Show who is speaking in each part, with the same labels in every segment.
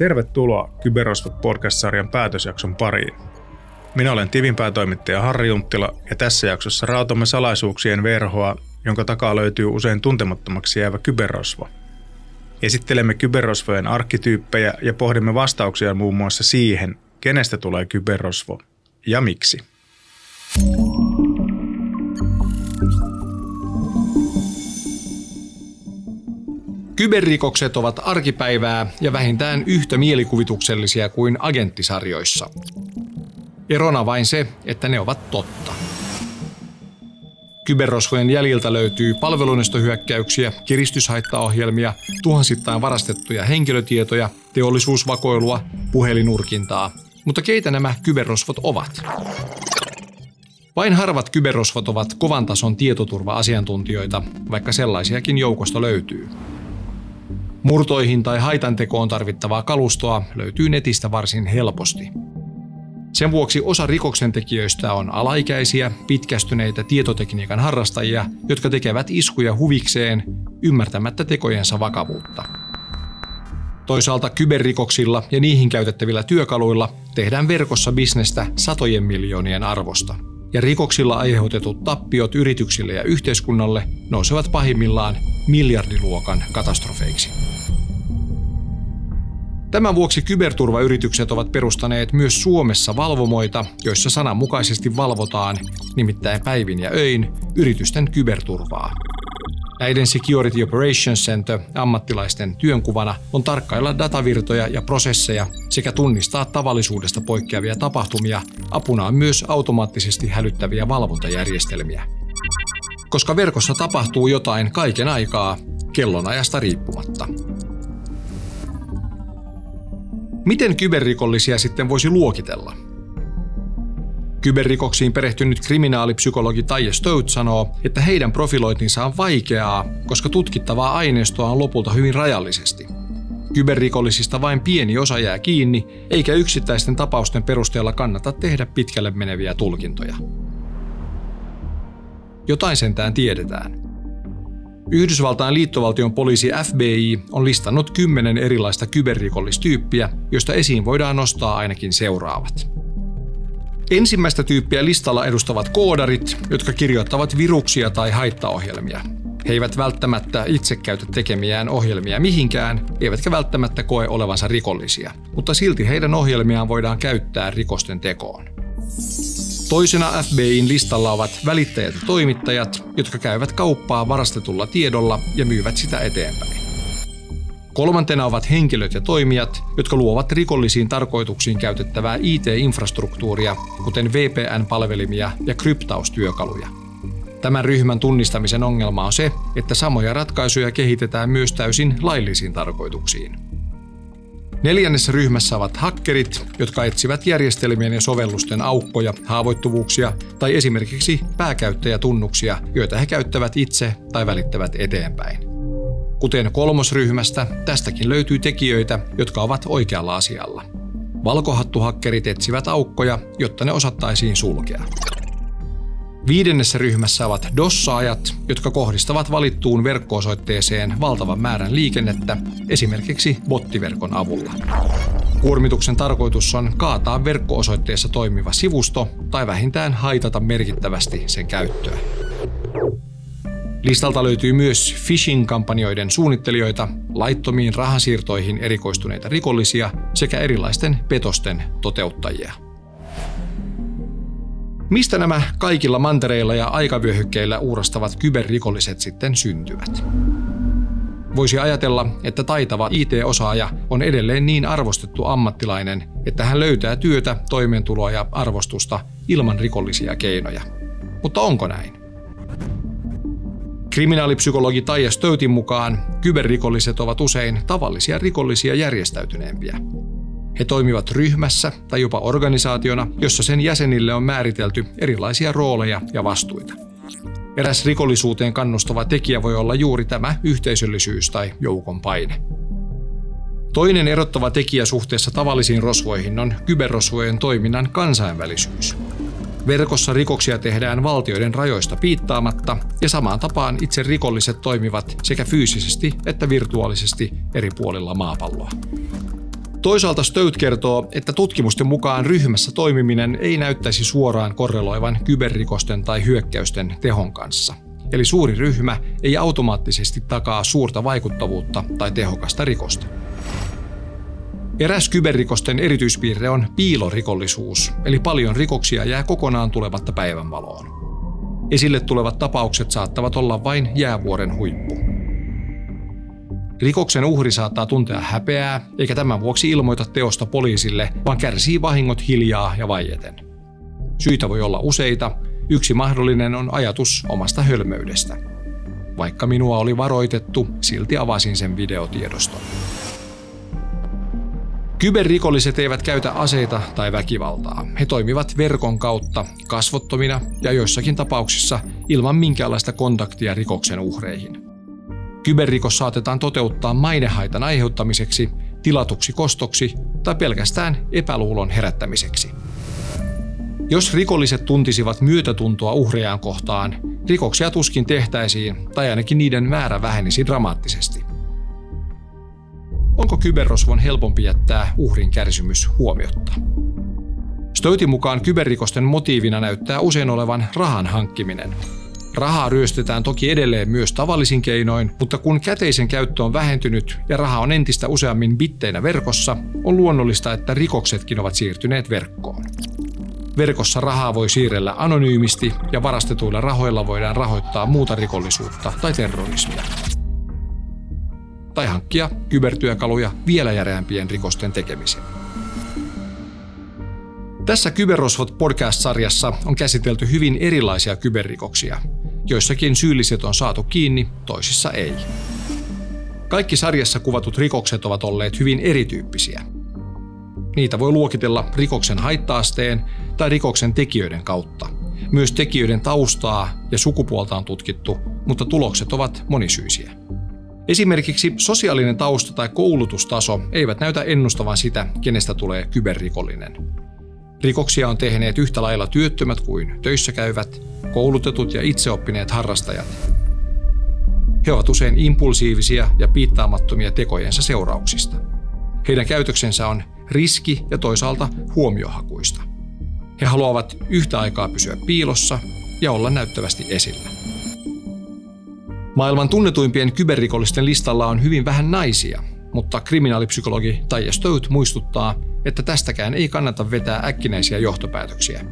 Speaker 1: Tervetuloa Kyberosvat podcast-sarjan päätösjakson pariin. Minä olen Tivinpäätoimittaja Harri Junttila ja tässä jaksossa rautamme salaisuuksien verhoa, jonka takaa löytyy usein tuntemattomaksi jäävä kyberosva. Esittelemme kyberosvojen arkkityyppejä ja pohdimme vastauksia muun muassa siihen, kenestä tulee kyberosvo ja miksi.
Speaker 2: Kyberrikokset ovat arkipäivää ja vähintään yhtä mielikuvituksellisia kuin agenttisarjoissa. Erona vain se, että ne ovat totta. Kyberrosvojen jäljiltä löytyy palvelunestohyökkäyksiä, kiristyshaittaohjelmia, tuhansittain varastettuja henkilötietoja, teollisuusvakoilua, puhelinurkintaa. Mutta keitä nämä kyberrosvot ovat? Vain harvat kyberrosvot ovat kovan tason tietoturva-asiantuntijoita, vaikka sellaisiakin joukosta löytyy. Murtoihin tai haitantekoon tarvittavaa kalustoa löytyy netistä varsin helposti. Sen vuoksi osa rikoksentekijöistä on alaikäisiä, pitkästyneitä tietotekniikan harrastajia, jotka tekevät iskuja huvikseen, ymmärtämättä tekojensa vakavuutta. Toisaalta kyberrikoksilla ja niihin käytettävillä työkaluilla tehdään verkossa bisnestä satojen miljoonien arvosta. Ja rikoksilla aiheutetut tappiot yrityksille ja yhteiskunnalle nousevat pahimmillaan miljardiluokan katastrofeiksi. Tämän vuoksi kyberturvayritykset ovat perustaneet myös Suomessa valvomoita, joissa sananmukaisesti valvotaan, nimittäin päivin ja öin, yritysten kyberturvaa. Näiden Security Operations Center ammattilaisten työnkuvana on tarkkailla datavirtoja ja prosesseja sekä tunnistaa tavallisuudesta poikkeavia tapahtumia, apuna on myös automaattisesti hälyttäviä valvontajärjestelmiä. Koska verkossa tapahtuu jotain kaiken aikaa, kellonajasta riippumatta. Miten kyberrikollisia sitten voisi luokitella? Kyberrikoksiin perehtynyt kriminaalipsykologi Taije Stout sanoo, että heidän profilointinsa on vaikeaa, koska tutkittavaa aineistoa on lopulta hyvin rajallisesti. Kyberrikollisista vain pieni osa jää kiinni, eikä yksittäisten tapausten perusteella kannata tehdä pitkälle meneviä tulkintoja. Jotain sentään tiedetään. Yhdysvaltain liittovaltion poliisi FBI on listannut kymmenen erilaista kyberrikollistyyppiä, joista esiin voidaan nostaa ainakin seuraavat. Ensimmäistä tyyppiä listalla edustavat koodarit, jotka kirjoittavat viruksia tai haittaohjelmia. He eivät välttämättä itse käytä tekemiään ohjelmia mihinkään, eivätkä välttämättä koe olevansa rikollisia, mutta silti heidän ohjelmiaan voidaan käyttää rikosten tekoon. Toisena FBIin listalla ovat välittäjät ja toimittajat, jotka käyvät kauppaa varastetulla tiedolla ja myyvät sitä eteenpäin. Kolmantena ovat henkilöt ja toimijat, jotka luovat rikollisiin tarkoituksiin käytettävää IT-infrastruktuuria, kuten VPN-palvelimia ja kryptaustyökaluja. Tämän ryhmän tunnistamisen ongelma on se, että samoja ratkaisuja kehitetään myös täysin laillisiin tarkoituksiin. Neljännessä ryhmässä ovat hakkerit, jotka etsivät järjestelmien ja sovellusten aukkoja, haavoittuvuuksia tai esimerkiksi pääkäyttäjätunnuksia, joita he käyttävät itse tai välittävät eteenpäin. Kuten kolmosryhmästä, tästäkin löytyy tekijöitä, jotka ovat oikealla asialla. Valkohattuhakkerit etsivät aukkoja, jotta ne osattaisiin sulkea. Viidennessä ryhmässä ovat dossaajat, jotka kohdistavat valittuun verkkoosoitteeseen valtavan määrän liikennettä, esimerkiksi bottiverkon avulla. Kuormituksen tarkoitus on kaataa verkkoosoitteessa toimiva sivusto tai vähintään haitata merkittävästi sen käyttöä. Listalta löytyy myös phishing-kampanjoiden suunnittelijoita, laittomiin rahansiirtoihin erikoistuneita rikollisia sekä erilaisten petosten toteuttajia. Mistä nämä kaikilla mantereilla ja aikavyöhykkeillä uurastavat kyberrikolliset sitten syntyvät? Voisi ajatella, että taitava IT-osaaja on edelleen niin arvostettu ammattilainen, että hän löytää työtä, toimeentuloa ja arvostusta ilman rikollisia keinoja. Mutta onko näin? Kriminaalipsykologi Taija Stöytin mukaan kyberrikolliset ovat usein tavallisia rikollisia järjestäytyneempiä. He toimivat ryhmässä tai jopa organisaationa, jossa sen jäsenille on määritelty erilaisia rooleja ja vastuita. Eräs rikollisuuteen kannustava tekijä voi olla juuri tämä yhteisöllisyys tai joukon paine. Toinen erottava tekijä suhteessa tavallisiin rosvoihin on kyberrosvojen toiminnan kansainvälisyys. Verkossa rikoksia tehdään valtioiden rajoista piittaamatta ja samaan tapaan itse rikolliset toimivat sekä fyysisesti että virtuaalisesti eri puolilla maapalloa. Toisaalta Stout kertoo, että tutkimusten mukaan ryhmässä toimiminen ei näyttäisi suoraan korreloivan kyberrikosten tai hyökkäysten tehon kanssa. Eli suuri ryhmä ei automaattisesti takaa suurta vaikuttavuutta tai tehokasta rikosta. Eräs kyberrikosten erityispiirre on piilorikollisuus, eli paljon rikoksia jää kokonaan tulematta päivänvaloon. Esille tulevat tapaukset saattavat olla vain jäävuoren huippu. Rikoksen uhri saattaa tuntea häpeää, eikä tämän vuoksi ilmoita teosta poliisille, vaan kärsii vahingot hiljaa ja vaieten. Syitä voi olla useita. Yksi mahdollinen on ajatus omasta hölmöydestä. Vaikka minua oli varoitettu, silti avasin sen videotiedoston. Kyberrikolliset eivät käytä aseita tai väkivaltaa. He toimivat verkon kautta, kasvottomina ja joissakin tapauksissa ilman minkäänlaista kontaktia rikoksen uhreihin. Kyberrikos saatetaan toteuttaa mainehaitan aiheuttamiseksi, tilatuksi kostoksi tai pelkästään epäluulon herättämiseksi. Jos rikolliset tuntisivat myötätuntoa uhrejaan kohtaan, rikoksia tuskin tehtäisiin tai ainakin niiden määrä vähenisi dramaattisesti. Kyberrosvon helpompi jättää uhrin kärsimys huomiotta? Stoutin mukaan kyberrikosten motiivina näyttää usein olevan rahan hankkiminen. Rahaa ryöstetään toki edelleen myös tavallisin keinoin, mutta kun käteisen käyttö on vähentynyt ja raha on entistä useammin bitteinä verkossa, on luonnollista, että rikoksetkin ovat siirtyneet verkkoon. Verkossa rahaa voi siirrellä anonyymisti ja varastetuilla rahoilla voidaan rahoittaa muuta rikollisuutta tai terrorismia tai hankkia kybertyökaluja vielä järeämpien rikosten tekemiseen. Tässä Kyberrosvot podcast-sarjassa on käsitelty hyvin erilaisia kyberrikoksia. Joissakin syylliset on saatu kiinni, toisissa ei. Kaikki sarjassa kuvatut rikokset ovat olleet hyvin erityyppisiä. Niitä voi luokitella rikoksen haittaasteen tai rikoksen tekijöiden kautta. Myös tekijöiden taustaa ja sukupuolta on tutkittu, mutta tulokset ovat monisyisiä. Esimerkiksi sosiaalinen tausta tai koulutustaso eivät näytä ennustavan sitä, kenestä tulee kyberrikollinen. Rikoksia on tehneet yhtä lailla työttömät kuin töissä käyvät, koulutetut ja itseoppineet harrastajat. He ovat usein impulsiivisia ja piittaamattomia tekojensa seurauksista. Heidän käytöksensä on riski ja toisaalta huomiohakuista. He haluavat yhtä aikaa pysyä piilossa ja olla näyttävästi esillä. Maailman tunnetuimpien kyberrikollisten listalla on hyvin vähän naisia, mutta kriminaalipsykologi Taija Stout muistuttaa, että tästäkään ei kannata vetää äkkinäisiä johtopäätöksiä.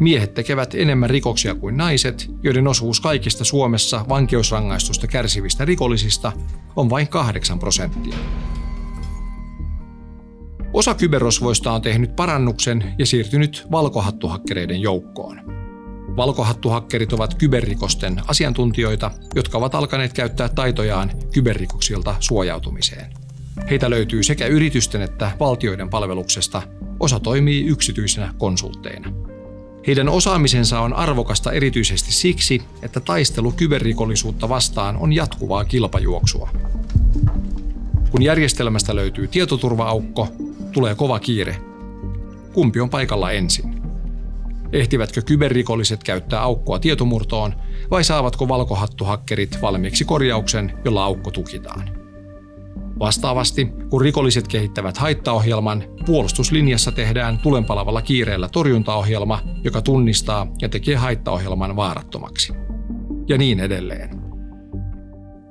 Speaker 2: Miehet tekevät enemmän rikoksia kuin naiset, joiden osuus kaikista Suomessa vankeusrangaistusta kärsivistä rikollisista on vain 8 prosenttia. Osa kyberrosvoista on tehnyt parannuksen ja siirtynyt valkohattuhakkereiden joukkoon. Valkohattuhakkerit ovat kyberrikosten asiantuntijoita, jotka ovat alkaneet käyttää taitojaan kyberrikoksilta suojautumiseen. Heitä löytyy sekä yritysten että valtioiden palveluksesta, osa toimii yksityisenä konsultteina. Heidän osaamisensa on arvokasta erityisesti siksi, että taistelu kyberrikollisuutta vastaan on jatkuvaa kilpajuoksua. Kun järjestelmästä löytyy tietoturvaaukko, tulee kova kiire. Kumpi on paikalla ensin? Ehtivätkö kyberrikolliset käyttää aukkoa tietomurtoon vai saavatko valkohattuhakkerit valmiiksi korjauksen, jolla aukko tukitaan? Vastaavasti, kun rikolliset kehittävät haittaohjelman, puolustuslinjassa tehdään tulenpalavalla kiireellä torjuntaohjelma, joka tunnistaa ja tekee haittaohjelman vaarattomaksi. Ja niin edelleen.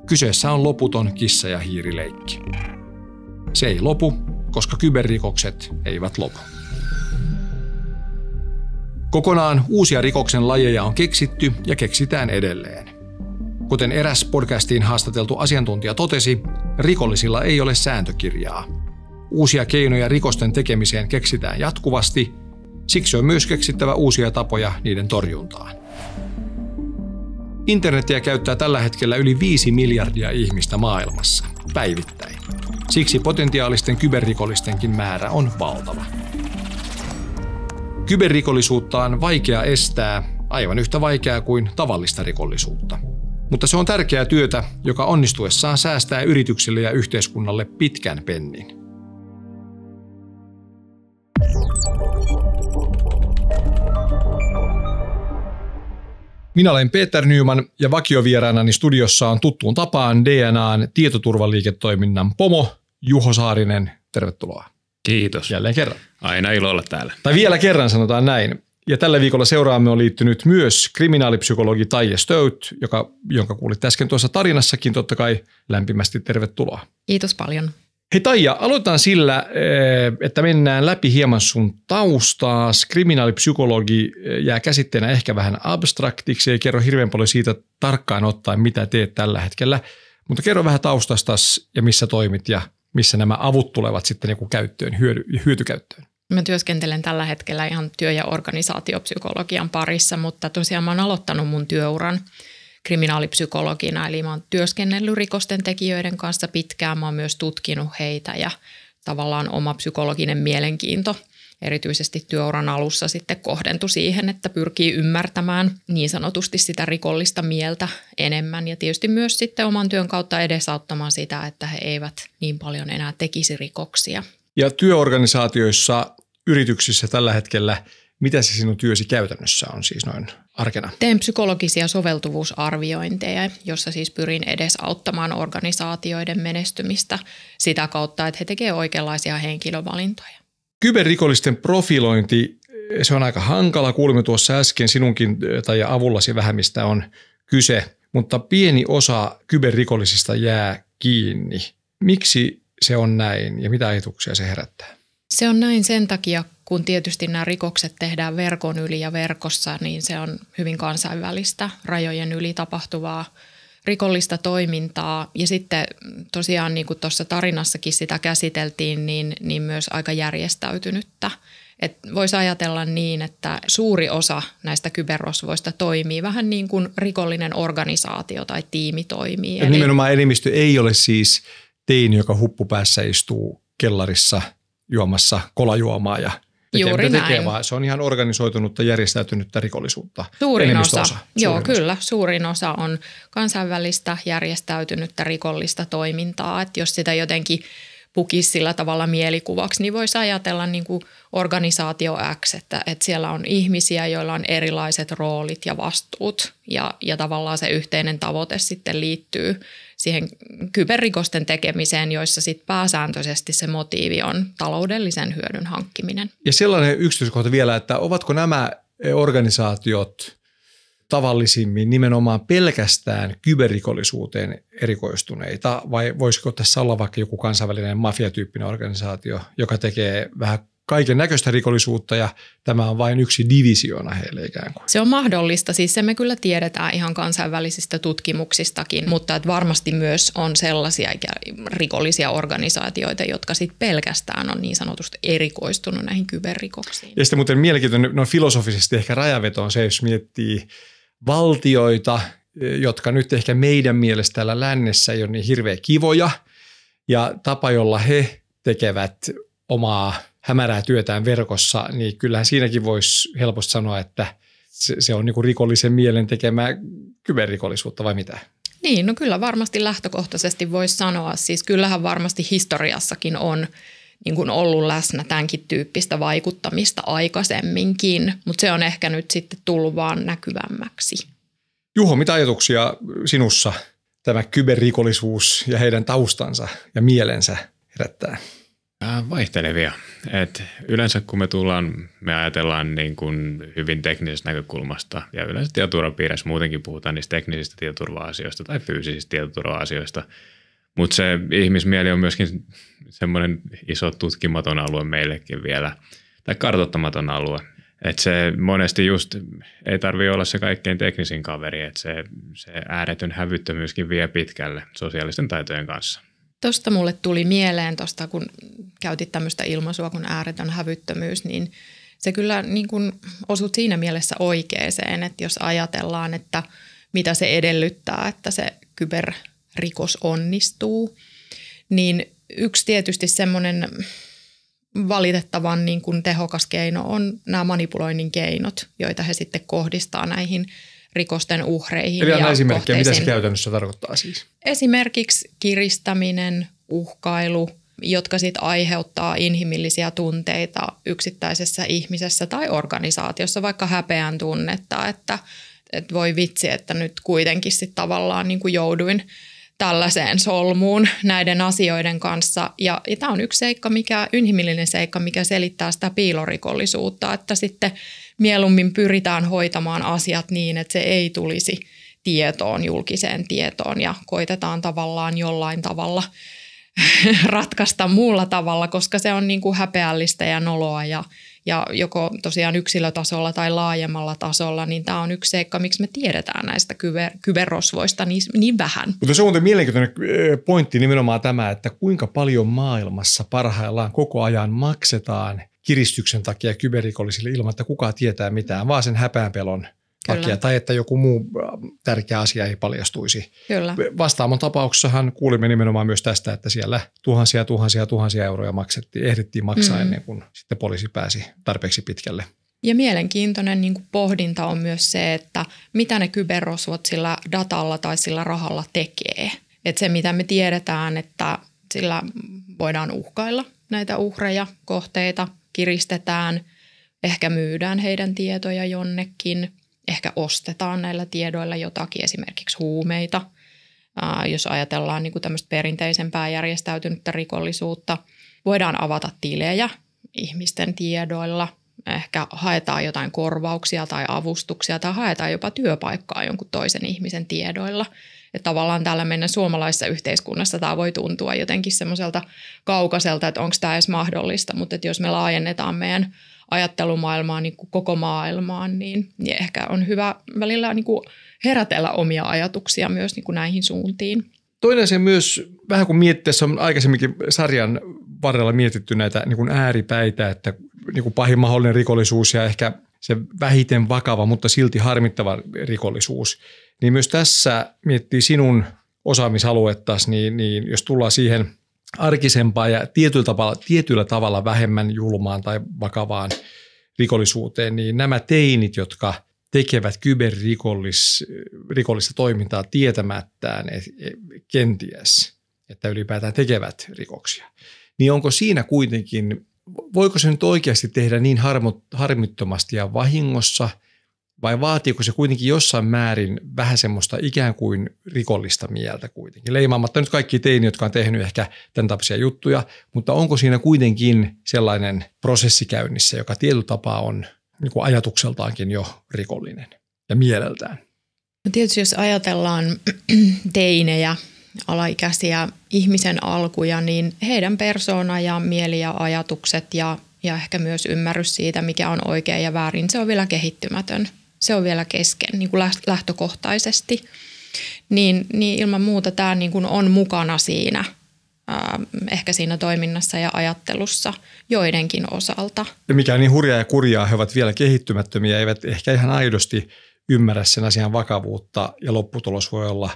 Speaker 2: Kyseessä on loputon kissa- ja hiirileikki. Se ei lopu, koska kyberrikokset eivät lopu. Kokonaan uusia rikoksen lajeja on keksitty ja keksitään edelleen. Kuten eräs podcastiin haastateltu asiantuntija totesi, rikollisilla ei ole sääntökirjaa. Uusia keinoja rikosten tekemiseen keksitään jatkuvasti, siksi on myös keksittävä uusia tapoja niiden torjuntaan. Internetiä käyttää tällä hetkellä yli 5 miljardia ihmistä maailmassa, päivittäin. Siksi potentiaalisten kyberrikollistenkin määrä on valtava. Kyberrikollisuutta on vaikea estää, aivan yhtä vaikeaa kuin tavallista rikollisuutta. Mutta se on tärkeää työtä, joka onnistuessaan säästää yrityksille ja yhteiskunnalle pitkän pennin. Minä olen Peter Nyman ja vakiovieraanani studiossa on tuttuun tapaan DNAn tietoturvaliiketoiminnan pomo Juho Saarinen. Tervetuloa.
Speaker 3: Kiitos.
Speaker 2: Jälleen kerran.
Speaker 3: Aina ilo olla täällä.
Speaker 2: Tai vielä kerran sanotaan näin. Ja tällä viikolla seuraamme on liittynyt myös kriminaalipsykologi Taija Stout, joka, jonka kuulit äsken tuossa tarinassakin. Totta kai lämpimästi tervetuloa.
Speaker 4: Kiitos paljon.
Speaker 2: Hei Taija, aloitetaan sillä, eh, että mennään läpi hieman sun taustaa. Kriminaalipsykologi eh, jää käsitteenä ehkä vähän abstraktiksi, ei kerro hirveän paljon siitä tarkkaan ottaen, mitä teet tällä hetkellä. Mutta kerro vähän taustastas ja missä toimit ja missä nämä avut tulevat sitten niin käyttöön, hyödy, hyötykäyttöön.
Speaker 4: Mä työskentelen tällä hetkellä ihan työ- ja organisaatiopsykologian parissa, mutta tosiaan mä oon aloittanut mun työuran kriminaalipsykologina, eli mä oon työskennellyt rikosten tekijöiden kanssa pitkään, mä oon myös tutkinut heitä ja tavallaan oma psykologinen mielenkiinto erityisesti työuran alussa sitten kohdentui siihen, että pyrkii ymmärtämään niin sanotusti sitä rikollista mieltä enemmän ja tietysti myös sitten oman työn kautta edesauttamaan sitä, että he eivät niin paljon enää tekisi rikoksia.
Speaker 2: Ja työorganisaatioissa, yrityksissä tällä hetkellä, mitä se sinun työsi käytännössä on siis noin arkena?
Speaker 4: Teen psykologisia soveltuvuusarviointeja, jossa siis pyrin edesauttamaan organisaatioiden menestymistä sitä kautta, että he tekevät oikeanlaisia henkilövalintoja.
Speaker 2: Kyberrikollisten profilointi, se on aika hankala. Kuulimme tuossa äsken sinunkin tai avullasi vähän, mistä on kyse, mutta pieni osa kyberrikollisista jää kiinni. Miksi se on näin ja mitä ajatuksia se herättää?
Speaker 4: Se on näin sen takia, kun tietysti nämä rikokset tehdään verkon yli ja verkossa, niin se on hyvin kansainvälistä, rajojen yli tapahtuvaa rikollista toimintaa. Ja sitten tosiaan niin kuin tuossa tarinassakin sitä käsiteltiin, niin, niin myös aika järjestäytynyttä. Voisi ajatella niin, että suuri osa näistä kyberrosvoista toimii vähän niin kuin rikollinen organisaatio tai tiimi toimii.
Speaker 2: Ja nimenomaan enemmistö ei ole siis teini, joka huppupäässä istuu kellarissa juomassa kolajuomaa ja tekee,
Speaker 4: Juuri
Speaker 2: mitä tekee,
Speaker 4: näin.
Speaker 2: vaan se on ihan organisoitunutta, järjestäytynyttä rikollisuutta.
Speaker 4: Suurin osa,
Speaker 2: osa.
Speaker 4: joo
Speaker 2: Suurin osa.
Speaker 4: kyllä, suurin osa on kansainvälistä järjestäytynyttä rikollista toimintaa, että jos sitä jotenkin pukisi sillä tavalla mielikuvaksi, niin voisi ajatella niin kuin organisaatio X, että, että siellä on ihmisiä, joilla on erilaiset roolit ja vastuut ja, ja tavallaan se yhteinen tavoite sitten liittyy siihen kyberrikosten tekemiseen, joissa sitten pääsääntöisesti se motiivi on taloudellisen hyödyn hankkiminen.
Speaker 2: Ja sellainen yksityiskohta vielä, että ovatko nämä organisaatiot tavallisimmin nimenomaan pelkästään kyberrikollisuuteen erikoistuneita? Vai voisiko tässä olla vaikka joku kansainvälinen mafiatyyppinen organisaatio, joka tekee vähän kaiken näköistä rikollisuutta ja tämä on vain yksi divisioona heille ikään kuin.
Speaker 4: Se on mahdollista, siis se me kyllä tiedetään ihan kansainvälisistä tutkimuksistakin, mutta että varmasti myös on sellaisia rikollisia organisaatioita, jotka sitten pelkästään on niin sanotusti erikoistunut näihin kyberrikoksiin.
Speaker 2: Ja sitten muuten mielenkiintoinen, no filosofisesti ehkä rajaveto on se, jos miettii valtioita, jotka nyt ehkä meidän mielestä täällä lännessä ei ole niin hirveän kivoja ja tapa, jolla he tekevät omaa hämärää työtään verkossa, niin kyllähän siinäkin voisi helposti sanoa, että se, se on niin kuin rikollisen mielen tekemää kyberrikollisuutta vai mitä?
Speaker 4: Niin, no kyllä varmasti lähtökohtaisesti voisi sanoa. Siis kyllähän varmasti historiassakin on niin kuin ollut läsnä tämänkin tyyppistä vaikuttamista aikaisemminkin, mutta se on ehkä nyt sitten tullut vaan näkyvämmäksi.
Speaker 2: Juho, mitä ajatuksia sinussa tämä kyberrikollisuus ja heidän taustansa ja mielensä herättää?
Speaker 3: Vaihtelevia. Et yleensä kun me tullaan, me ajatellaan niin kuin hyvin teknisestä näkökulmasta ja yleensä tietoturvapiirissä muutenkin puhutaan niistä teknisistä tietoturva-asioista tai fyysisistä tietoturva-asioista. Mutta se ihmismieli on myöskin semmoinen iso tutkimaton alue meillekin vielä, tai kartoittamaton alue. Et se monesti just ei tarvi olla se kaikkein teknisin kaveri, että se, se ääretön hävyttömyyskin vie pitkälle sosiaalisten taitojen kanssa.
Speaker 4: Tuosta mulle tuli mieleen, tosta, kun käytit tämmöistä ilmaisua kuin ääretön hävyttömyys, niin se kyllä niin kuin osut siinä mielessä oikeeseen, että jos ajatellaan, että mitä se edellyttää, että se kyberrikos onnistuu, niin yksi tietysti semmoinen valitettavan niin kuin tehokas keino on nämä manipuloinnin keinot, joita he sitten kohdistaa näihin rikosten uhreihin.
Speaker 2: Eli
Speaker 4: ja
Speaker 2: esimerkkejä, mitä se käytännössä tarkoittaa siis?
Speaker 4: Esimerkiksi kiristäminen, uhkailu, jotka sitten aiheuttaa inhimillisiä tunteita yksittäisessä ihmisessä tai organisaatiossa, vaikka häpeän tunnetta, että, että voi vitsi, että nyt kuitenkin sitten tavallaan niin kuin jouduin tällaiseen solmuun näiden asioiden kanssa. Ja, ja tämä on yksi seikka, mikä, inhimillinen seikka, mikä selittää sitä piilorikollisuutta, että sitten mieluummin pyritään hoitamaan asiat niin, että se ei tulisi tietoon, julkiseen tietoon ja koitetaan tavallaan jollain tavalla ratkaista muulla tavalla, koska se on niin kuin häpeällistä ja noloa ja, ja joko tosiaan yksilötasolla tai laajemmalla tasolla, niin tämä on yksi seikka, miksi me tiedetään näistä kyber, kyberrosvoista niin, niin vähän.
Speaker 2: Mutta se on mielenkiintoinen eh, pointti nimenomaan tämä, että kuinka paljon maailmassa parhaillaan koko ajan maksetaan kiristyksen takia kyberrikollisille ilman, että kukaan tietää mitään, vaan sen häpäänpelon takia, tai että joku muu äh, tärkeä asia ei paljastuisi.
Speaker 4: Kyllä.
Speaker 2: Vastaamon tapauksessahan kuulimme nimenomaan myös tästä, että siellä tuhansia, tuhansia, tuhansia euroja maksettiin, ehdittiin maksaa mm. ennen kuin sitten poliisi pääsi tarpeeksi pitkälle.
Speaker 4: Ja mielenkiintoinen niin kuin pohdinta on myös se, että mitä ne kyberrosvot sillä datalla tai sillä rahalla tekee. Että se, mitä me tiedetään, että sillä voidaan uhkailla näitä uhreja, kohteita, kiristetään, ehkä myydään heidän tietoja jonnekin – ehkä ostetaan näillä tiedoilla jotakin, esimerkiksi huumeita, jos ajatellaan niin kuin tämmöistä perinteisempää järjestäytynyttä rikollisuutta. Voidaan avata tilejä ihmisten tiedoilla, ehkä haetaan jotain korvauksia tai avustuksia tai haetaan jopa työpaikkaa jonkun toisen ihmisen tiedoilla. Että tavallaan täällä meidän suomalaisessa yhteiskunnassa tämä voi tuntua jotenkin semmoiselta kaukaiselta, että onko tämä edes mahdollista, mutta että jos me laajennetaan meidän ajattelumaailmaan, niin kuin koko maailmaan, niin, niin ehkä on hyvä välillä niin kuin herätellä omia ajatuksia myös niin kuin näihin suuntiin.
Speaker 2: Toinen se myös, vähän kuin miettiessä on aikaisemminkin sarjan varrella mietitty näitä niin kuin ääripäitä, että niin kuin pahin mahdollinen rikollisuus ja ehkä se vähiten vakava, mutta silti harmittava rikollisuus. Niin myös tässä miettii sinun osaamisaluettasi, niin, niin jos tullaan siihen – arkisempaa ja tietyllä tavalla, tietyllä tavalla vähemmän julmaan tai vakavaan rikollisuuteen, niin nämä teinit, jotka tekevät kyberrikollista toimintaa tietämättään et, et, kenties, että ylipäätään tekevät rikoksia, niin onko siinä kuitenkin, voiko se nyt oikeasti tehdä niin harmittomasti ja vahingossa – vai vaatiiko se kuitenkin jossain määrin vähän semmoista ikään kuin rikollista mieltä kuitenkin? Leimaamatta nyt kaikki teini, jotka on tehnyt ehkä tämän tapaisia juttuja, mutta onko siinä kuitenkin sellainen prosessi käynnissä, joka tietyllä tapaa on niin kuin ajatukseltaankin jo rikollinen ja mieleltään?
Speaker 4: No tietysti jos ajatellaan teinejä, alaikäisiä ihmisen alkuja, niin heidän persoona ja mieli ja ajatukset ja, ja ehkä myös ymmärrys siitä, mikä on oikein ja väärin, se on vielä kehittymätön – se on vielä kesken niin kuin lähtökohtaisesti. Niin, niin ilman muuta tämä niin kuin on mukana siinä, ehkä siinä toiminnassa ja ajattelussa joidenkin osalta.
Speaker 2: Ja mikä on niin hurjaa ja kurjaa, he ovat vielä kehittymättömiä, eivät ehkä ihan aidosti ymmärrä sen asian vakavuutta ja lopputulos voi olla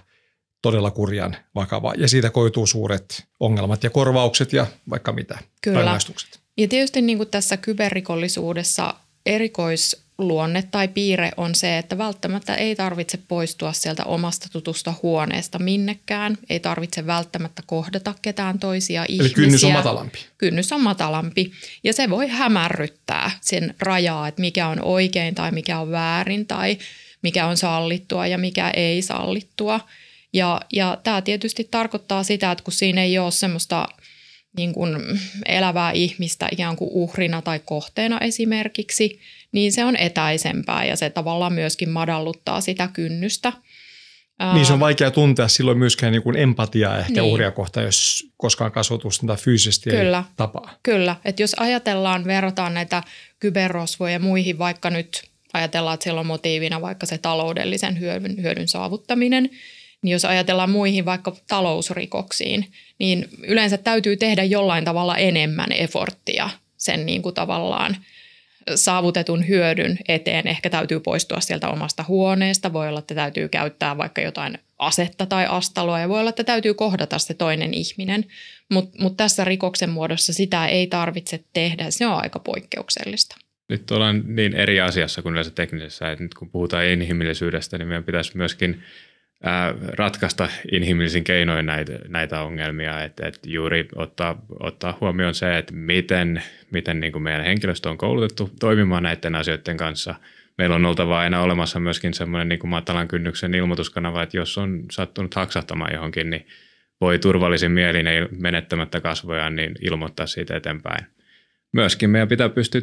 Speaker 2: todella kurjan vakava. Ja siitä koituu suuret ongelmat ja korvaukset ja vaikka mitä, Kyllä. rangaistukset.
Speaker 4: Ja tietysti niin kuin tässä kyberrikollisuudessa erikois luonne tai piirre on se, että välttämättä ei tarvitse poistua sieltä omasta tutusta huoneesta minnekään. Ei tarvitse välttämättä kohdata ketään toisia Eli ihmisiä. Eli
Speaker 2: kynnys on matalampi.
Speaker 4: Kynnys on matalampi. Ja se voi hämärryttää sen rajaa, että mikä on oikein tai mikä on väärin tai mikä on sallittua ja mikä ei sallittua. Ja, ja tämä tietysti tarkoittaa sitä, että kun siinä ei ole semmoista niin kuin elävää ihmistä ikään kuin uhrina tai kohteena esimerkiksi – niin se on etäisempää ja se tavallaan myöskin madalluttaa sitä kynnystä.
Speaker 2: Niin se on vaikea tuntea silloin myöskään niin kuin empatiaa ehkä niin. uhria kohtaan, jos koskaan kasvatusta tai fyysisesti
Speaker 4: Kyllä.
Speaker 2: ei tapaa.
Speaker 4: Kyllä, että jos ajatellaan, verrataan näitä kyberrosvoja muihin, vaikka nyt ajatellaan, että siellä on motiivina vaikka se taloudellisen hyödyn, hyödyn saavuttaminen, niin jos ajatellaan muihin vaikka talousrikoksiin, niin yleensä täytyy tehdä jollain tavalla enemmän eforttia sen niin kuin tavallaan – saavutetun hyödyn eteen ehkä täytyy poistua sieltä omasta huoneesta. Voi olla, että täytyy käyttää vaikka jotain asetta tai astaloa ja voi olla, että täytyy kohdata se toinen ihminen. Mutta mut tässä rikoksen muodossa sitä ei tarvitse tehdä. Se on aika poikkeuksellista.
Speaker 3: Nyt ollaan niin eri asiassa kuin yleensä teknisessä, että nyt kun puhutaan inhimillisyydestä, niin meidän pitäisi myöskin ratkaista inhimillisin keinoin näitä, näitä ongelmia, että, että juuri ottaa, ottaa huomioon se, että miten, miten niin kuin meidän henkilöstö on koulutettu toimimaan näiden asioiden kanssa, meillä on oltava aina olemassa myöskin semmoinen niin matalan kynnyksen ilmoituskanava, että jos on sattunut haksahtamaan johonkin, niin voi turvallisin mielin menettämättä kasvojaan niin ilmoittaa siitä eteenpäin. Myöskin meidän pitää pystyä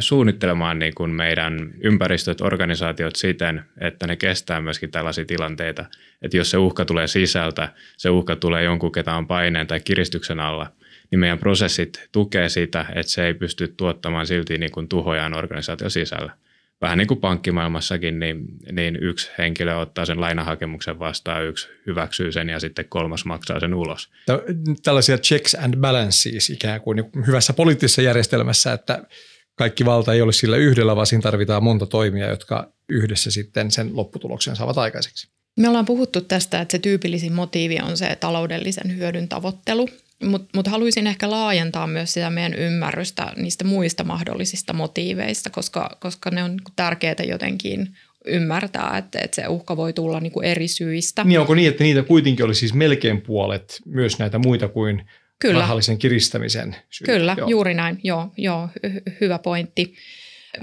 Speaker 3: suunnittelemaan niin kuin meidän ympäristöt, organisaatiot siten, että ne kestää myöskin tällaisia tilanteita. Että jos se uhka tulee sisältä, se uhka tulee jonkun, ketä on paineen tai kiristyksen alla, niin meidän prosessit tukee sitä, että se ei pysty tuottamaan silti niin kuin tuhojaan organisaation sisällä vähän niin kuin pankkimaailmassakin, niin, niin yksi henkilö ottaa sen lainahakemuksen vastaan, yksi hyväksyy sen ja sitten kolmas maksaa sen ulos.
Speaker 2: Tällaisia checks and balances ikään kuin niin hyvässä poliittisessa järjestelmässä, että kaikki valta ei ole sillä yhdellä, vaan siinä tarvitaan monta toimia, jotka yhdessä sitten sen lopputuloksen saavat aikaiseksi.
Speaker 4: Me ollaan puhuttu tästä, että se tyypillisin motiivi on se taloudellisen hyödyn tavoittelu, mutta mut haluaisin ehkä laajentaa myös sitä meidän ymmärrystä niistä muista mahdollisista motiiveista, koska, koska ne on niinku tärkeää jotenkin ymmärtää, että, että se uhka voi tulla niin kuin eri syistä.
Speaker 2: Niin onko niin, että niitä kuitenkin oli siis melkein puolet myös näitä muita kuin Kyllä. rahallisen kiristämisen syitä?
Speaker 4: Kyllä, joo. juuri näin. Joo, joo hy- hyvä pointti.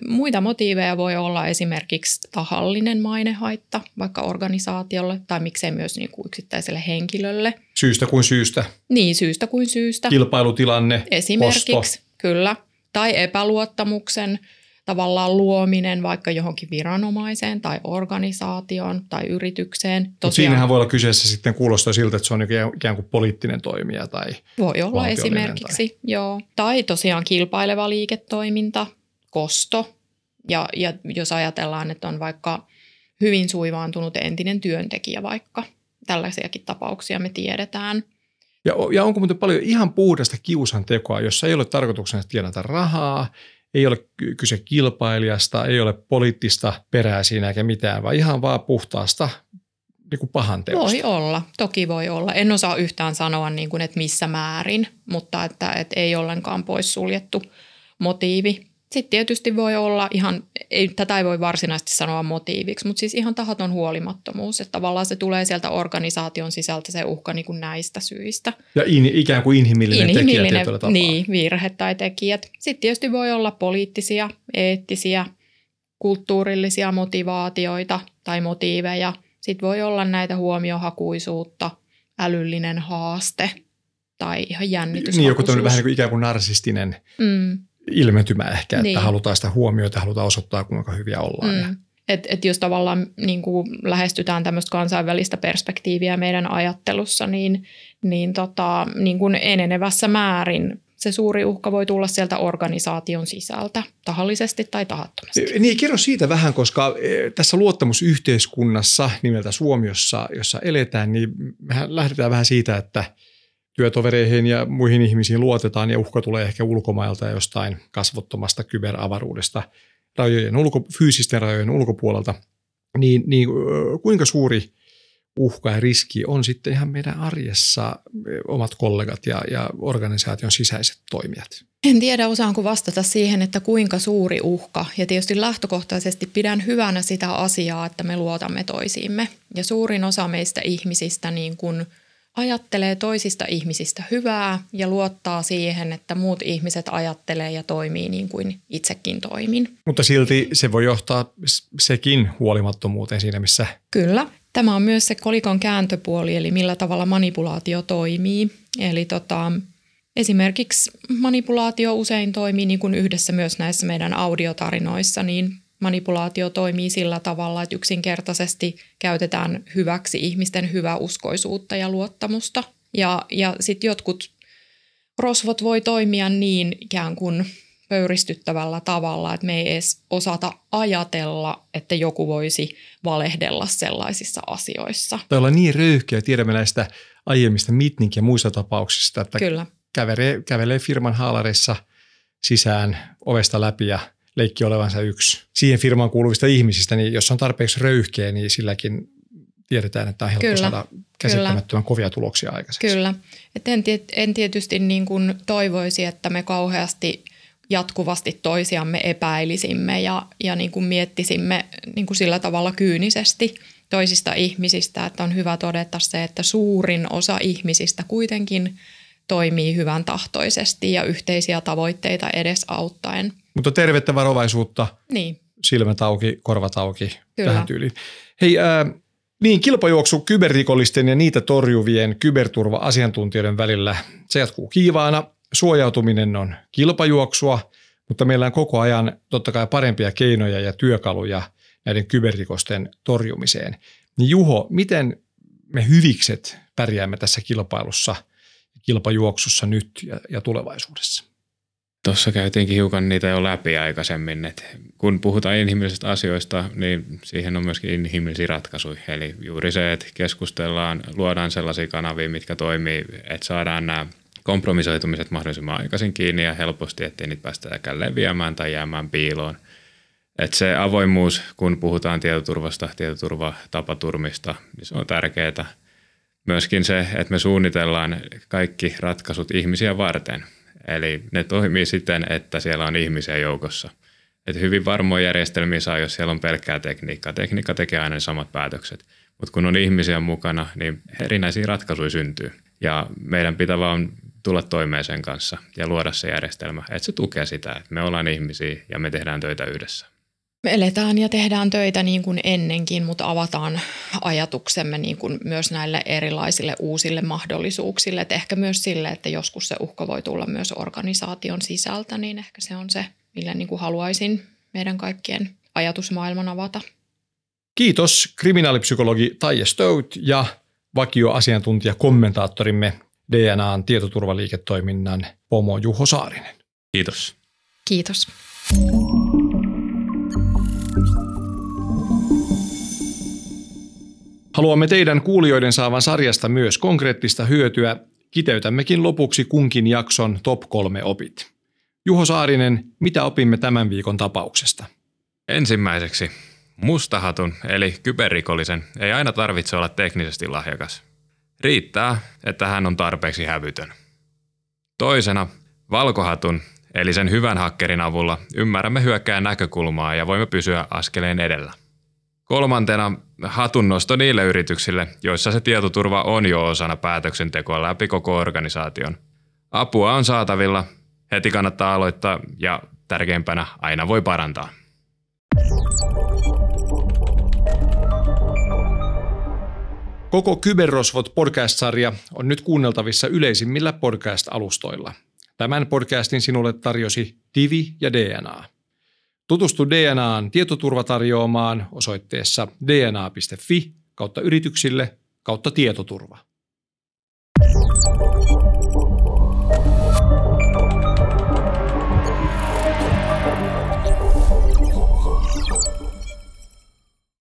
Speaker 4: Muita motiiveja voi olla esimerkiksi tahallinen mainehaitta vaikka organisaatiolle tai miksei myös niin kuin yksittäiselle henkilölle.
Speaker 2: Syystä kuin syystä.
Speaker 4: Niin, syystä kuin syystä.
Speaker 2: Kilpailutilanne,
Speaker 4: Esimerkiksi, kosto. kyllä. Tai epäluottamuksen tavallaan luominen vaikka johonkin viranomaiseen tai organisaatioon tai yritykseen.
Speaker 2: Tosiaan, siinähän voi olla kyseessä sitten kuulostaa siltä, että se on ikään kuin poliittinen toimija tai
Speaker 4: Voi olla esimerkiksi, tai... joo. Tai tosiaan kilpaileva liiketoiminta, kosto. Ja, ja jos ajatellaan, että on vaikka hyvin suivaantunut entinen työntekijä vaikka, tällaisiakin tapauksia me tiedetään.
Speaker 2: Ja, ja onko muuten paljon ihan puhdasta kiusantekoa, jossa ei ole tarkoituksena tienata rahaa, ei ole kyse kilpailijasta, ei ole poliittista perää siinä eikä mitään, vaan ihan vaan puhtaasta niin kuin pahan teosta.
Speaker 4: Voi olla, toki voi olla. En osaa yhtään sanoa, niin kuin, että missä määrin, mutta että, että ei ollenkaan poissuljettu motiivi. Sitten tietysti voi olla ihan, ei, tätä ei voi varsinaisesti sanoa motiiviksi, mutta siis ihan tahaton huolimattomuus, että tavallaan se tulee sieltä organisaation sisältä se uhka niin kuin näistä syistä.
Speaker 2: Ja in, ikään kuin inhimillinen, inhimillinen tekijä tapaa.
Speaker 4: Niin, virhe tai tekijät. Sitten tietysti voi olla poliittisia, eettisiä, kulttuurillisia motivaatioita tai motiiveja. Sitten voi olla näitä huomiohakuisuutta, älyllinen haaste tai ihan jännityshakuisuus.
Speaker 2: Niin, joku vähän niin kuin ikään kuin narsistinen mm ilmentymä ehkä, niin. että halutaan sitä huomiota, halutaan osoittaa, kuinka hyviä ollaan. Mm.
Speaker 4: Että et jos tavallaan niin kuin lähestytään tämmöistä kansainvälistä perspektiiviä meidän ajattelussa, niin, niin, tota, niin kuin enenevässä määrin se suuri uhka voi tulla sieltä organisaation sisältä, tahallisesti tai tahattomasti.
Speaker 2: Niin, kerro siitä vähän, koska tässä luottamusyhteiskunnassa nimeltä Suomiossa, jossa eletään, niin mehän lähdetään vähän siitä, että – työtovereihin ja muihin ihmisiin luotetaan ja uhka tulee ehkä ulkomailta ja jostain kasvottomasta kyberavaruudesta rajojen ulko, fyysisten rajojen ulkopuolelta, niin, niin kuinka suuri uhka ja riski on sitten ihan meidän arjessa omat kollegat ja, ja organisaation sisäiset toimijat?
Speaker 4: En tiedä, osaanko vastata siihen, että kuinka suuri uhka. Ja tietysti lähtökohtaisesti pidän hyvänä sitä asiaa, että me luotamme toisiimme. Ja suurin osa meistä ihmisistä niin kuin – ajattelee toisista ihmisistä hyvää ja luottaa siihen, että muut ihmiset ajattelee ja toimii niin kuin itsekin toimin.
Speaker 2: Mutta silti se voi johtaa sekin huolimattomuuteen siinä, missä...
Speaker 4: Kyllä. Tämä on myös se kolikon kääntöpuoli, eli millä tavalla manipulaatio toimii. Eli tota, esimerkiksi manipulaatio usein toimii niin kuin yhdessä myös näissä meidän audiotarinoissa, niin manipulaatio toimii sillä tavalla, että yksinkertaisesti käytetään hyväksi ihmisten hyväuskoisuutta ja luottamusta. Ja, ja sitten jotkut rosvot voi toimia niin ikään kuin pöyristyttävällä tavalla, että me ei edes osata ajatella, että joku voisi valehdella sellaisissa asioissa.
Speaker 2: Tai olla niin röyhkeä, tiedämme näistä aiemmista Mitnik ja muista tapauksista, että Kyllä. Kävelee, kävelee firman haalareissa sisään ovesta läpi ja – leikki olevansa yksi siihen firmaan kuuluvista ihmisistä, niin jos on tarpeeksi röyhkeä, niin silläkin tiedetään, että on helppo kyllä, saada käsittämättömän kyllä. kovia tuloksia aikaiseksi.
Speaker 4: Kyllä. Et en, en tietysti niin kuin toivoisi, että me kauheasti jatkuvasti toisiamme epäilisimme ja, ja niin kuin miettisimme niin kuin sillä tavalla kyynisesti toisista ihmisistä, että on hyvä todeta se, että suurin osa ihmisistä kuitenkin toimii hyvän tahtoisesti ja yhteisiä tavoitteita edes auttaen.
Speaker 2: Mutta tervettä varovaisuutta
Speaker 4: niin.
Speaker 2: silmät auki, korvat auki,
Speaker 4: Kyllä.
Speaker 2: tähän tyyliin. Hei, ää, niin kilpajuoksu kyberrikollisten ja niitä torjuvien kyberturva-asiantuntijoiden välillä, se jatkuu kiivaana. Suojautuminen on kilpajuoksua, mutta meillä on koko ajan totta kai parempia keinoja ja työkaluja näiden kyberrikosten torjumiseen. Niin Juho, miten me hyvikset pärjäämme tässä kilpailussa, kilpajuoksussa nyt ja, ja tulevaisuudessa?
Speaker 3: Tuossa käytiinkin hiukan niitä jo läpi aikaisemmin, että kun puhutaan inhimillisistä asioista, niin siihen on myöskin inhimillisiä ratkaisuja. Eli juuri se, että keskustellaan, luodaan sellaisia kanavia, mitkä toimii, että saadaan nämä kompromisoitumiset mahdollisimman aikaisin kiinni ja helposti, ettei niitä päästä leviämään tai jäämään piiloon. Että se avoimuus, kun puhutaan tietoturvasta, tietoturvatapaturmista, niin se on tärkeää. Myöskin se, että me suunnitellaan kaikki ratkaisut ihmisiä varten. Eli ne toimii siten, että siellä on ihmisiä joukossa. Et hyvin varmoja järjestelmiä saa, jos siellä on pelkkää tekniikkaa. Tekniikka tekee aina ne samat päätökset. Mutta kun on ihmisiä mukana, niin erinäisiä ratkaisuja syntyy. Ja meidän pitää vaan tulla toimeen sen kanssa ja luoda se järjestelmä, että se tukee sitä, että me ollaan ihmisiä ja me tehdään töitä yhdessä.
Speaker 4: Me eletään ja tehdään töitä niin kuin ennenkin, mutta avataan ajatuksemme niin kuin myös näille erilaisille uusille mahdollisuuksille. Et ehkä myös sille, että joskus se uhka voi tulla myös organisaation sisältä, niin ehkä se on se, millä niin kuin haluaisin meidän kaikkien ajatusmaailman avata.
Speaker 2: Kiitos kriminaalipsykologi Taija Stout ja vakioasiantuntija kommentaattorimme DNAn tietoturvaliiketoiminnan pomo Juho Saarinen.
Speaker 3: Kiitos.
Speaker 4: Kiitos.
Speaker 2: Haluamme teidän kuulijoiden saavan sarjasta myös konkreettista hyötyä. Kiteytämmekin lopuksi kunkin jakson top kolme opit. Juho Saarinen, mitä opimme tämän viikon tapauksesta?
Speaker 3: Ensimmäiseksi, mustahatun eli kyberrikollisen ei aina tarvitse olla teknisesti lahjakas. Riittää, että hän on tarpeeksi hävytön. Toisena, valkohatun eli sen hyvän hakkerin avulla ymmärrämme hyökkään näkökulmaa ja voimme pysyä askeleen edellä. Kolmantena hatun nosto niille yrityksille, joissa se tietoturva on jo osana päätöksentekoa läpi koko organisaation. Apua on saatavilla, heti kannattaa aloittaa ja tärkeimpänä aina voi parantaa.
Speaker 2: Koko Kyberrosvot podcast-sarja on nyt kuunneltavissa yleisimmillä podcast-alustoilla. Tämän podcastin sinulle tarjosi Divi ja DNA. Tutustu DNAn tietoturvatarjoamaan osoitteessa dna.fi kautta yrityksille kautta tietoturva.